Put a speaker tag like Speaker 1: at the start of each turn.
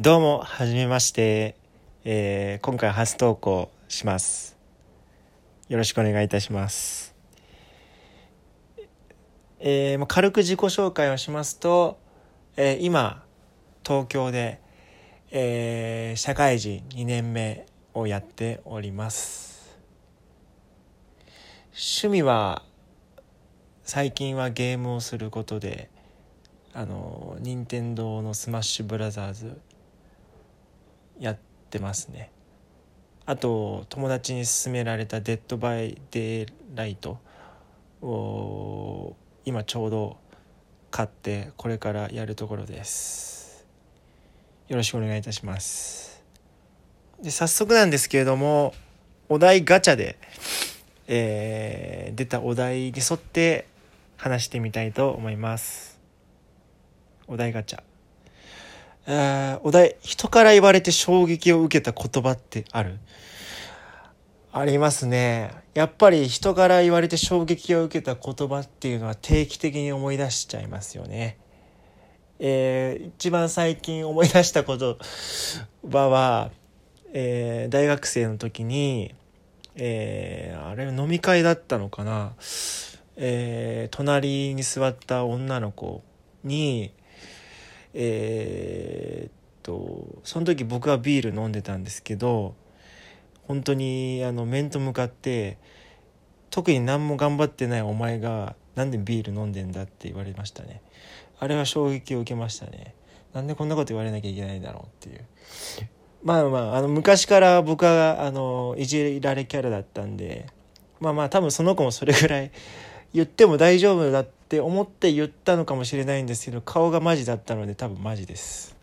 Speaker 1: どうも、はじめまして。えー今回初投稿します。よろしくお願いいたします。えーまあ軽く自己紹介をしますと、えー今、東京で、えー社会人2年目をやっております。趣味は、最近はゲームをすることで、あの任天堂のスマッシュブラザーズやってますね。あと友達に勧められた「 Dead by Daylight」を今ちょうど買ってこれからやるところです。よろしくお願いいたします。で早速なんですけれどもお題ガチャで、えー出たお題に沿って話してみたいと思います。お題ガチャ。えーお題、人から言われて衝撃を受けた言葉ってある？ありますね。やっぱり人から言われて衝撃を受けた言葉っていうのは定期的に思い出しちゃいますよね。えー一番最近思い出した言葉は、えー大学生の時に、えーあれ飲み会だったのかな、えー隣に座った女の子に、えーっとその時僕はビール飲んでたんですけど本当にあの面と向かって特に何も頑張ってないお前がなんでビール飲んでんだって言われましたね。あれは衝撃を受けましたね。なんでこんなこと言われなきゃいけないんだろうっていう。まあまああの昔から僕はあのいじられキャラだったんでまあまあ多分その子もそれぐらい言っても大丈夫だって思って言ったのかもしれないんですけど顔がマジだったので多分マジです。